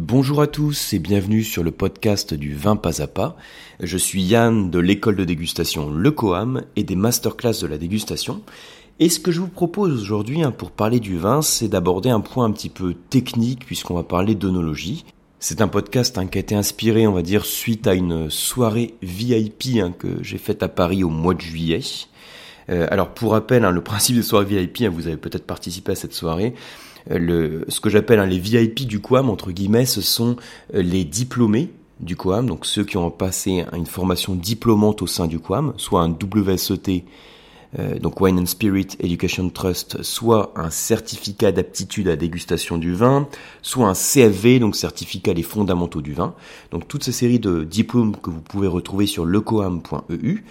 Bonjour à tous et bienvenue sur le podcast du vin pas à pas. Je suis Yann de l'école de dégustation Le Coam et des masterclass de la dégustation. Et ce que je vous propose aujourd'hui hein, pour parler du vin, c'est d'aborder un point un petit peu technique puisqu'on va parler d'onologie. C'est un podcast hein, qui a été inspiré, on va dire, suite à une soirée VIP hein, que j'ai faite à Paris au mois de juillet. Euh, alors pour rappel, le principe des soirées VIP, vous avez peut-être participé à cette soirée, ce que j'appelle hein, les VIP du QAM, entre guillemets, ce sont euh, les diplômés du QAM, donc ceux qui ont passé une formation diplômante au sein du QAM, soit un WSET, euh, donc Wine and Spirit Education Trust, soit un certificat d'aptitude à dégustation du vin, soit un CFV, donc certificat des fondamentaux du vin. Donc toutes ces séries de diplômes que vous pouvez retrouver sur lecoam.eu.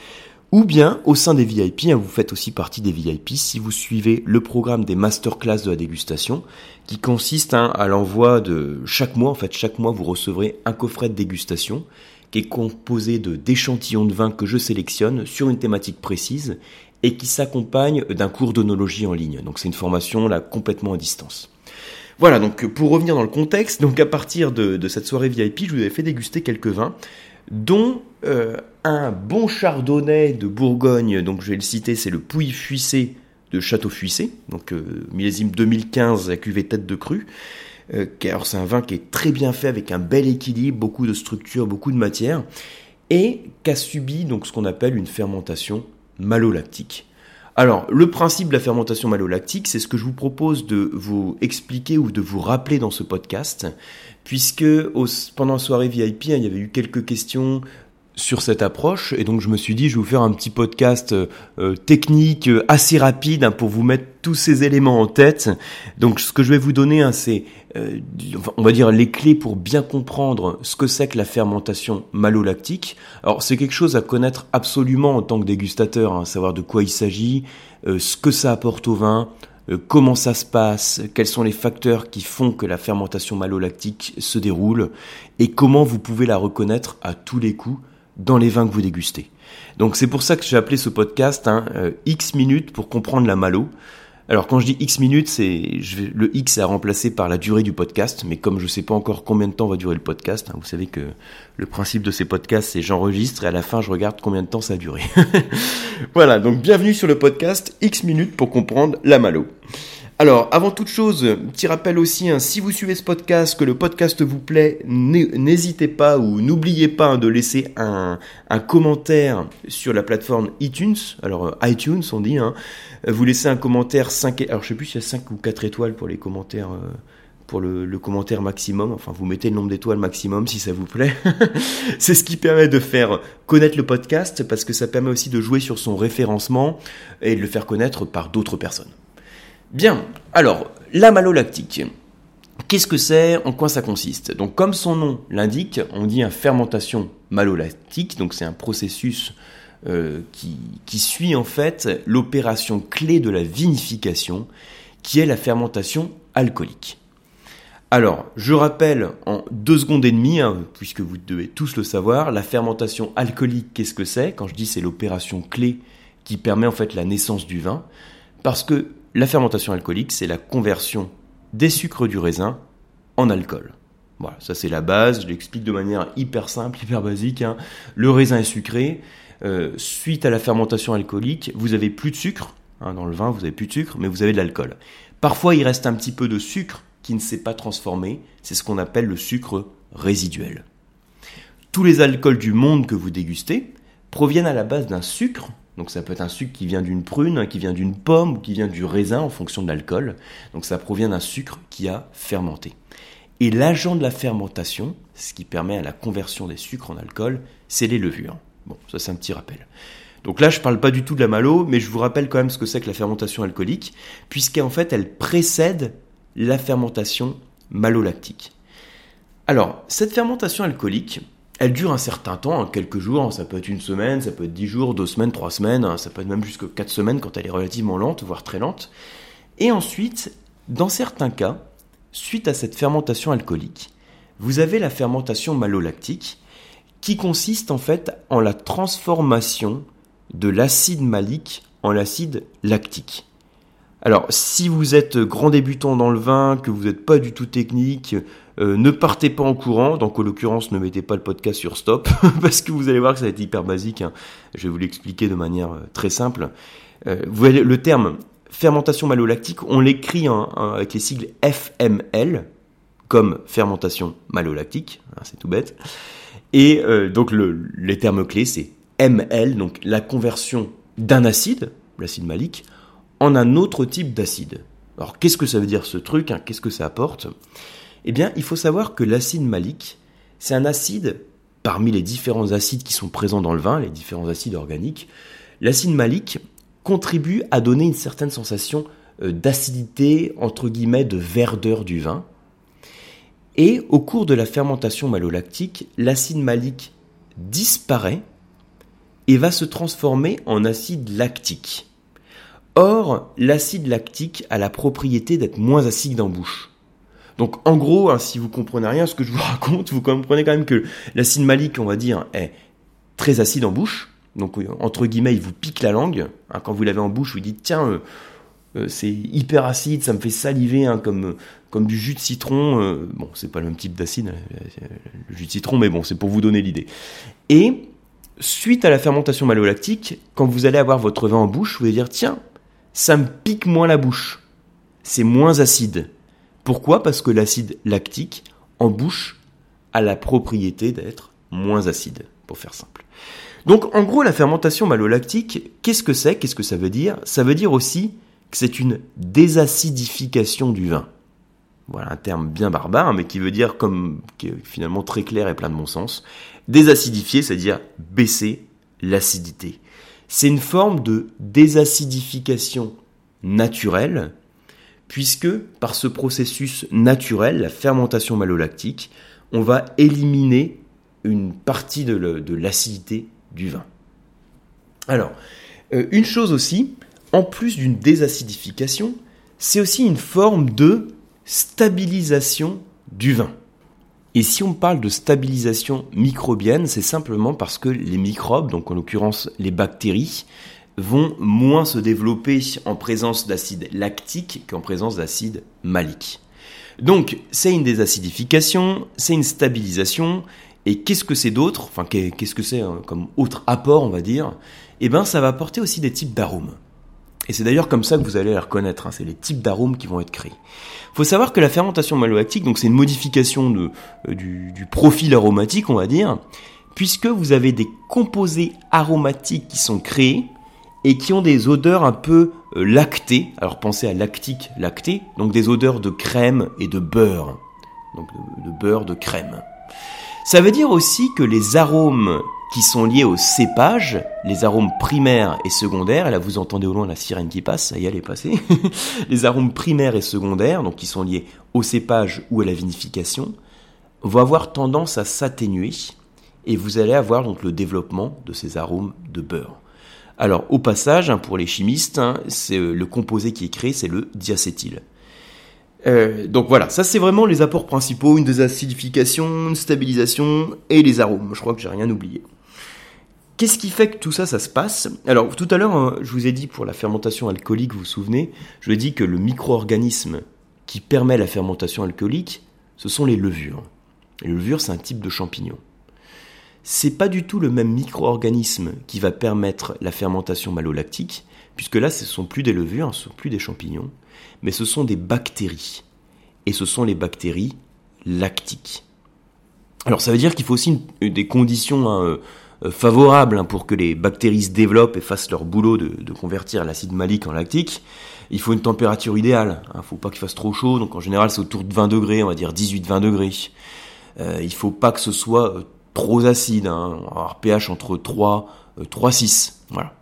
Ou bien, au sein des VIP, hein, vous faites aussi partie des VIP si vous suivez le programme des masterclass de la dégustation, qui consiste hein, à l'envoi de chaque mois. En fait, chaque mois, vous recevrez un coffret de dégustation qui est composé d'échantillons de vin que je sélectionne sur une thématique précise et qui s'accompagne d'un cours d'onologie en ligne. Donc c'est une formation là complètement à distance. Voilà, donc pour revenir dans le contexte, donc à partir de, de cette soirée VIP, je vous avais fait déguster quelques vins dont euh, un bon chardonnay de Bourgogne, donc je vais le citer, c'est le Pouilly Fuissé de Château Fuissé, donc euh, millésime 2015, la cuvée tête de crue. Euh, alors c'est un vin qui est très bien fait avec un bel équilibre, beaucoup de structure, beaucoup de matière, et qui a subi donc ce qu'on appelle une fermentation malolactique. Alors, le principe de la fermentation malolactique, c'est ce que je vous propose de vous expliquer ou de vous rappeler dans ce podcast, puisque pendant la soirée VIP, hein, il y avait eu quelques questions sur cette approche et donc je me suis dit je vais vous faire un petit podcast euh, technique euh, assez rapide hein, pour vous mettre tous ces éléments en tête. Donc ce que je vais vous donner hein, c'est euh, on va dire les clés pour bien comprendre ce que c'est que la fermentation malolactique. Alors c'est quelque chose à connaître absolument en tant que dégustateur, savoir de quoi il s'agit, ce que ça apporte au vin, comment ça se passe, quels sont les facteurs qui font que la fermentation malolactique se déroule? Et comment vous pouvez la reconnaître à tous les coups dans les vins que vous dégustez? Donc c'est pour ça que j'ai appelé ce podcast hein, euh, X minutes pour comprendre la malo. Alors quand je dis X minutes, c'est le X est remplacé par la durée du podcast, mais comme je ne sais pas encore combien de temps va durer le podcast, hein, vous savez que le principe de ces podcasts c'est j'enregistre et à la fin je regarde combien de temps ça a duré. voilà, donc bienvenue sur le podcast X minutes pour comprendre la malo. Alors, avant toute chose, petit rappel aussi, hein, si vous suivez ce podcast, que le podcast vous plaît, n'hésitez pas ou n'oubliez pas hein, de laisser un, commentaire sur la plateforme iTunes. Alors, euh, iTunes, on dit, hein. vous laissez un commentaire 5, alors je sais plus s'il y a 5 ou 4 étoiles pour les commentaires, euh, pour le, commentaire maximum. Enfin, vous mettez le nombre d'étoiles maximum si ça vous plaît. C'est ce qui permet de faire connaître le podcast parce que ça permet aussi de jouer sur son référencement et de le faire connaître par d'autres personnes. Bien, alors, la malolactique. Qu'est-ce que c'est? En quoi ça consiste? Donc, comme son nom l'indique, on dit un fermentation malolactique, donc c'est un processus euh, qui, qui, suit en fait l'opération clé de la vinification, qui est la fermentation alcoolique. Alors, je rappelle en deux secondes et demie, hein, puisque vous devez tous le savoir, la fermentation alcoolique, qu'est-ce que c'est? Quand je dis c'est l'opération clé qui permet en fait la naissance du vin, parce que la fermentation alcoolique, c'est la conversion des sucres du raisin en alcool. Voilà, ça c'est la base, je l'explique de manière hyper simple, hyper basique. Hein. Le raisin est sucré. Euh, suite à la fermentation alcoolique, vous avez plus de sucre. Hein, dans le vin, vous avez plus de sucre, mais vous avez de l'alcool. Parfois, il reste un petit peu de sucre qui ne s'est pas transformé. C'est ce qu'on appelle le sucre résiduel. Tous les alcools du monde que vous dégustez proviennent à la base d'un sucre donc ça peut être un sucre qui vient d'une prune, qui vient d'une pomme ou qui vient du raisin en fonction de l'alcool. Donc ça provient d'un sucre qui a fermenté. Et l'agent de la fermentation, ce qui permet à la conversion des sucres en alcool, c'est les levures. Bon, ça c'est un petit rappel. Donc là, je ne parle pas du tout de la malo, mais je vous rappelle quand même ce que c'est que la fermentation alcoolique, puisqu'en fait, elle précède la fermentation malolactique. Alors, cette fermentation alcoolique, elle dure un certain temps, quelques jours, ça peut être une semaine, ça peut être dix jours, deux semaines, trois semaines, hein, ça peut être même jusqu'à quatre semaines quand elle est relativement lente, voire très lente. Et ensuite, dans certains cas, suite à cette fermentation alcoolique, vous avez la fermentation malolactique, qui consiste en fait en la transformation de l'acide malique en l'acide lactique. Alors, si vous êtes grand débutant dans le vin, que vous n'êtes pas du tout technique, Euh, ne partez pas en courant, donc en l'occurrence ne mettez pas le podcast sur stop, parce que vous allez voir que ça va être hyper basique. Hein. Je vais vous l'expliquer de manière euh, très simple. Euh, le terme fermentation malolactique, on l'écrit avec les sigles FML, comme fermentation malolactique, hein, c'est tout bête. Et donc le, les termes clés, c'est ML, donc la conversion d'un acide, l'acide malique, en un autre type d'acide. Alors qu'est-ce que ça veut dire ce truc hein? Qu'est-ce que ça apporte? Eh bien, il faut savoir que l'acide malique, c'est un acide, parmi les différents acides qui sont présents dans le vin, les différents acides organiques, l'acide malique contribue à donner une certaine sensation euh, d'acidité, entre guillemets, de verdeur du vin. Et au cours de la fermentation malolactique, l'acide malique disparaît et va se transformer en acide lactique. Or, l'acide lactique a la propriété d'être moins acide en bouche. Donc en gros, hein, si vous comprenez rien à ce que je vous raconte, vous comprenez quand même que l'acide malique, on va dire, est très acide en bouche. Donc euh, entre guillemets, il vous pique la langue. Hein, quand vous l'avez en bouche, vous dites tiens, euh, euh, c'est hyper acide, ça me fait saliver hein, comme comme du jus de citron. bon, c'est pas le même type d'acide, le jus de citron, mais bon, c'est pour vous donner l'idée. Et suite à la fermentation malolactique, quand vous allez avoir votre vin en bouche, vous allez dire tiens, ça me pique moins la bouche. C'est moins acide. Pourquoi Parce que l'acide lactique en bouche a la propriété d'être moins acide, pour faire simple. Donc en gros, la fermentation malolactique, qu'est-ce que c'est? Qu'est-ce que ça veut dire? Ça veut dire aussi que c'est une désacidification du vin. Voilà un terme bien barbare, mais qui veut dire comme qui est finalement très clair et plein de bon sens. Désacidifier, c'est-à-dire baisser l'acidité. C'est une forme de désacidification naturelle, puisque par ce processus naturel, la fermentation malolactique, on va éliminer une partie de l'acidité du vin. Alors, euh, une chose aussi, en plus d'une désacidification, c'est aussi une forme de stabilisation du vin. Et si on parle de stabilisation microbienne, c'est simplement parce que les microbes, donc en l'occurrence les bactéries, vont moins se développer en présence d'acide lactique qu'en présence d'acide malique. Donc c'est une désacidification, c'est une stabilisation, et qu'est-ce que c'est d'autre Enfin qu'est-ce que c'est hein, comme autre apport on va dire? Eh bien ça va apporter aussi des types d'arômes. Et c'est d'ailleurs comme ça que vous allez les reconnaître, hein, c'est les types d'arômes qui vont être créés. Il faut savoir que la fermentation malolactique, donc c'est une modification euh, du, profil aromatique, on va dire, puisque vous avez des composés aromatiques qui sont créés et qui ont des odeurs un peu euh, lactées. Alors pensez à lactique, lacté, donc des odeurs de crème et de beurre. Donc de, beurre, de crème. Ça veut dire aussi que les arômes qui sont liés au cépage, les arômes primaires et secondaires, et là vous entendez au loin la sirène qui passe, ça y est, elle est passée, les arômes primaires et secondaires, donc qui sont liés au cépage ou à la vinification, vont avoir tendance à s'atténuer, et vous allez avoir donc le développement de ces arômes de beurre. Alors au passage, hein, pour les chimistes, hein, c'est euh, le composé qui est créé, c'est le diacétyl. Euh, donc voilà, ça c'est vraiment les apports principaux, une désacidification, une stabilisation et les arômes. Je crois que j'ai rien oublié. Qu'est-ce qui fait que tout ça, ça se passe? Alors, tout à l'heure, hein, je vous ai dit pour la fermentation alcoolique, vous vous souvenez, je vous ai dit que le micro-organisme qui permet la fermentation alcoolique, ce sont les levures. Les levures, c'est un type de champignon. C'est pas du tout le même micro-organisme qui va permettre la fermentation malolactique, puisque là, ce ne sont plus des levures, ce ne sont plus des champignons, mais ce sont des bactéries. Et ce sont les bactéries lactiques. Alors, ça veut dire qu'il faut aussi des conditions hein, euh, euh, favorable hein, pour que les bactéries se développent et fassent leur boulot de, convertir l'acide malique en lactique, il faut une température idéale. Il hein. ne faut pas qu'il fasse trop chaud, donc en général c'est autour de 20 degrés, on va dire 18-20 degrés. Euh, il faut pas que ce soit euh, trop acide, hein, avoir pH entre 3, 3, 6. Voilà.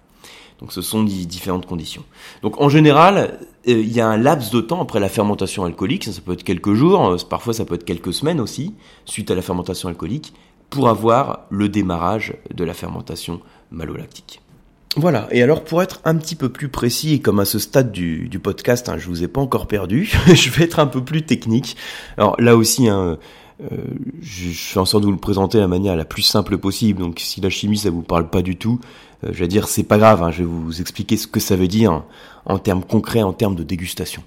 Donc ce sont différentes conditions. Donc en général, il y a un laps de temps après la fermentation alcoolique, ça peut être quelques jours, parfois ça peut être quelques semaines aussi, suite à la fermentation alcoolique, pour avoir le démarrage de la fermentation malolactique. Voilà, et alors pour être un petit peu plus précis, comme à ce stade du, podcast, hein, je vous ai pas encore perdu, je vais être un peu plus technique. Alors là aussi, hein, euh, je, fais en sorte de vous le présenter de la manière la plus simple possible. Donc si la chimie ça vous parle pas du tout, euh, je vais dire c'est pas grave. Hein, je vais vous expliquer ce que ça veut dire en termes concrets, en termes de dégustation.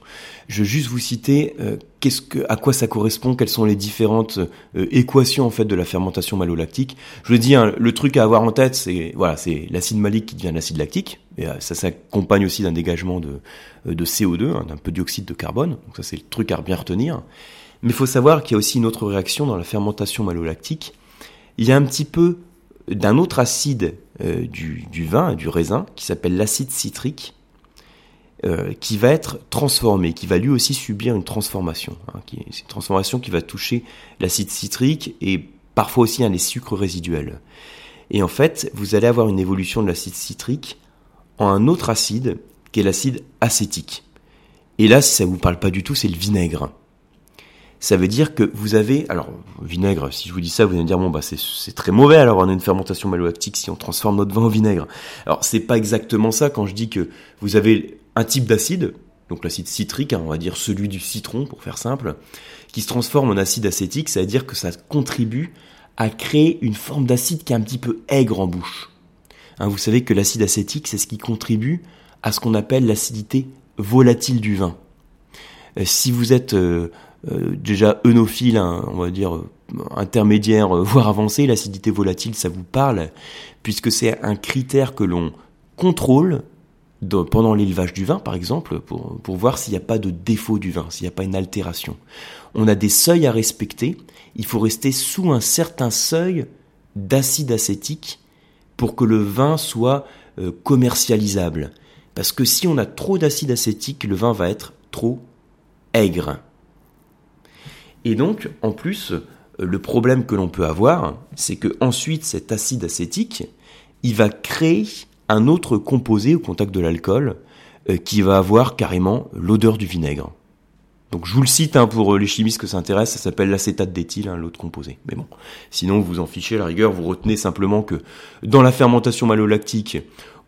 Je vais juste vous citer euh, que, à quoi ça correspond, quelles sont les différentes équations en fait de la fermentation malolactique. Je le dis, hein, le truc à avoir en tête, c'est voilà, c'est l'acide malique qui devient l'acide lactique. Et ça s'accompagne aussi d'un dégagement de, de CO2, hein, d'un peu dioxyde de carbone. Donc ça c'est le truc à bien retenir. Mais il faut savoir qu'il y a aussi une autre réaction dans la fermentation malolactique. Il y a un petit peu d'un autre acide euh, du, vin, du raisin, qui s'appelle l'acide citrique, euh, qui va être transformé, qui va lui aussi subir une transformation. Hein, c'est une transformation qui va toucher l'acide citrique et parfois aussi les sucres résiduels. Et en fait, vous allez avoir une évolution de l'acide citrique en un autre acide, qui est l'acide acétique. Et là, si ça vous parle pas du tout, c'est le vinaigre ça veut dire que vous avez, alors vinaigre, si je vous dis ça, vous allez me dire bon bah c'est très mauvais alors on a une fermentation malolactique si on transforme notre vin en vinaigre. Alors c'est pas exactement ça quand je dis que vous avez un type d'acide, donc l'acide citrique, hein, on va dire celui du citron pour faire simple, qui se transforme en acide acétique, ça veut dire que ça contribue à créer une forme d'acide qui est un petit peu aigre en bouche. Hein, vous savez que l'acide acétique c'est ce qui contribue à ce qu'on appelle l'acidité volatile du vin. Euh, si vous êtes euh, déjà œnophile, on va dire euh, intermédiaire, euh, voire avancé, l'acidité volatile, ça vous parle, puisque c'est un critère que l'on contrôle pendant l'élevage du vin, par exemple, pour, pour voir s'il n'y a pas de défaut du vin, s'il n'y a pas une altération. On a des seuils à respecter. Il faut rester sous un certain seuil d'acide acétique pour que le vin soit commercialisable. Parce que si on a trop d'acide acétique, le vin va être trop aigre. Et donc, en plus, le problème que l'on peut avoir, c'est que ensuite cet acide acétique, il va créer un autre composé au contact de l'alcool euh, qui va avoir carrément l'odeur du vinaigre. Donc je vous le cite hein, pour euh, les chimistes que ça intéresse, ça s'appelle l'acétate d'éthyle, hein, l'autre composé. Mais bon, sinon vous en fichez la rigueur, vous retenez simplement que dans la fermentation malolactique,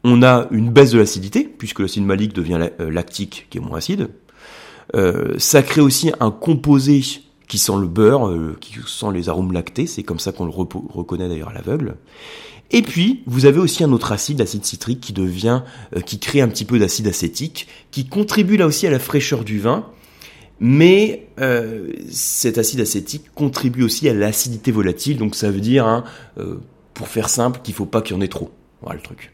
on a une baisse de l'acidité, puisque l'acide malique devient euh, lactique, qui est moins acide. ça crée aussi un composé qui sent le beurre, euh, qui sent les arômes lactés, c'est comme ça qu'on le reconnaît d'ailleurs à l'aveugle. Et puis, vous avez aussi un autre acide, l'acide citrique, qui devient, euh, qui crée un petit peu d'acide acétique, qui contribue là aussi à la fraîcheur du vin, mais euh, cet acide acétique contribue aussi à l'acidité volatile, donc ça veut dire, hein, pour faire simple, qu'il faut pas qu'il y en ait trop. Voilà le truc.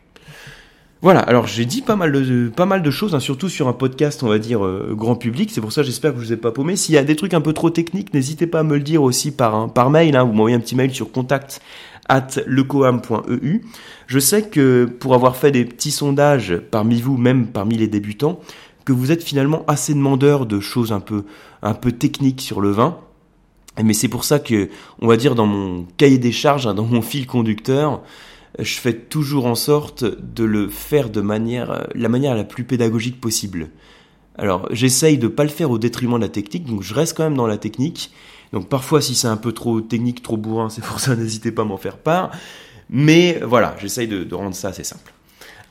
Voilà, alors j'ai dit pas mal de, pas mal de choses, hein, surtout sur un podcast, on va dire, euh, grand public. C'est pour ça j'espère que je vous ai pas paumé. S'il y a des trucs un peu trop techniques, n'hésitez pas à me le dire aussi par, par mail. Hein, vous m'envoyez un petit mail sur contact at lecoam.eu. Je sais que pour avoir fait des petits sondages parmi vous, même parmi les débutants, que vous êtes finalement assez demandeurs de choses un peu, un peu techniques sur le vin. Mais c'est pour ça que, on va dire, dans mon cahier des charges, hein, dans mon fil conducteur, je fais toujours en sorte de le faire de manière, euh, la manière la plus pédagogique possible. Alors, j'essaye de pas le faire au détriment de la technique, donc je reste quand même dans la technique. Donc parfois, si c'est un peu trop technique, trop bourrin, c'est pour ça, n'hésitez pas à m'en faire part. Mais voilà, j'essaye de, rendre ça assez simple.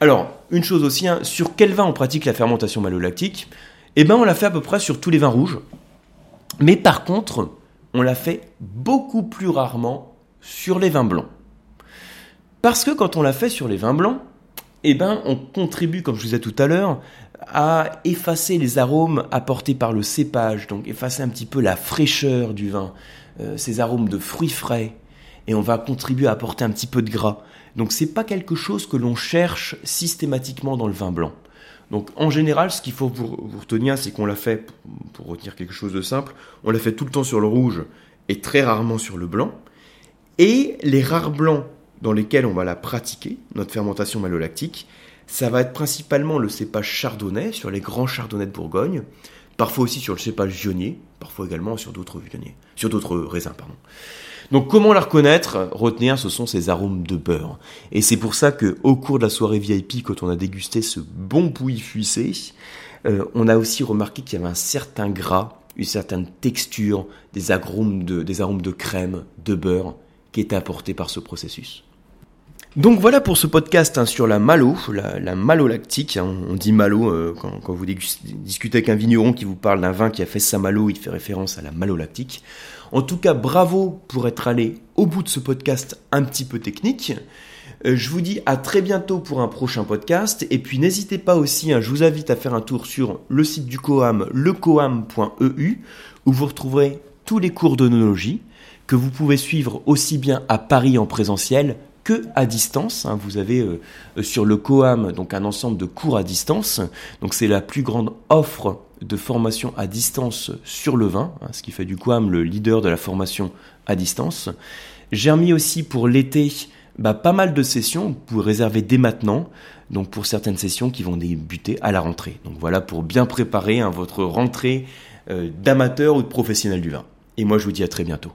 Alors, une chose aussi, hein, sur quel vin on pratique la fermentation malolactique? Eh ben, on l'a fait à peu près sur tous les vins rouges. Mais par contre, on l'a fait beaucoup plus rarement sur les vins blancs. Parce que quand on l'a fait sur les vins blancs, eh ben, on contribue, comme je vous disais tout à l'heure, à effacer les arômes apportés par le cépage, donc effacer un petit peu la fraîcheur du vin, euh, ces arômes de fruits frais, et on va contribuer à apporter un petit peu de gras. Donc c'est pas quelque chose que l'on cherche systématiquement dans le vin blanc. Donc en général, ce qu'il faut vous, retenir, c'est qu'on l'a fait, pour retenir quelque chose de simple, on l'a fait tout le temps sur le rouge et très rarement sur le blanc. Et les rares blancs dans lesquels on va la pratiquer, notre fermentation malolactique, ça va être principalement le cépage chardonnay sur les grands chardonnays de Bourgogne, parfois aussi sur le cépage vionnier, parfois également sur d'autres vionniers, sur d'autres raisins, pardon. Donc comment la reconnaître Retenir, ce sont ces arômes de beurre. Et c'est pour ça que au cours de la soirée VIP, quand on a dégusté ce bon pouilly fuissé, euh, on a aussi remarqué qu'il y avait un certain gras, une certaine texture, des arômes de, des arômes de crème, de beurre, qui est apporté par ce processus. Donc voilà pour ce podcast hein, sur la malo, la, la malolactique. Hein. on dit malo euh, quand, vous discutez avec un vigneron qui vous parle d'un vin qui a fait sa malo, il fait référence à la malolactique. En tout cas, bravo pour être allé au bout de ce podcast un petit peu technique. Euh, je vous dis à très bientôt pour un prochain podcast. Et puis n'hésitez pas aussi, hein, je vous invite à faire un tour sur le site du Coam, lecoam.eu, où vous retrouverez tous les cours d'onologie que vous pouvez suivre aussi bien à Paris en présentiel que à distance. Hein. Vous avez euh, sur le COAM donc un ensemble de cours à distance. Donc c'est la plus grande offre de formation à distance sur le vin, hein, ce qui fait du COAM le leader de la formation à distance. J'ai remis aussi pour l'été bah, pas mal de sessions, vous pouvez réserver dès maintenant, donc pour certaines sessions qui vont débuter à la rentrée. Donc voilà pour bien préparer hein, votre rentrée euh, d'amateur ou de professionnel du vin. Et moi je vous dis à très bientôt.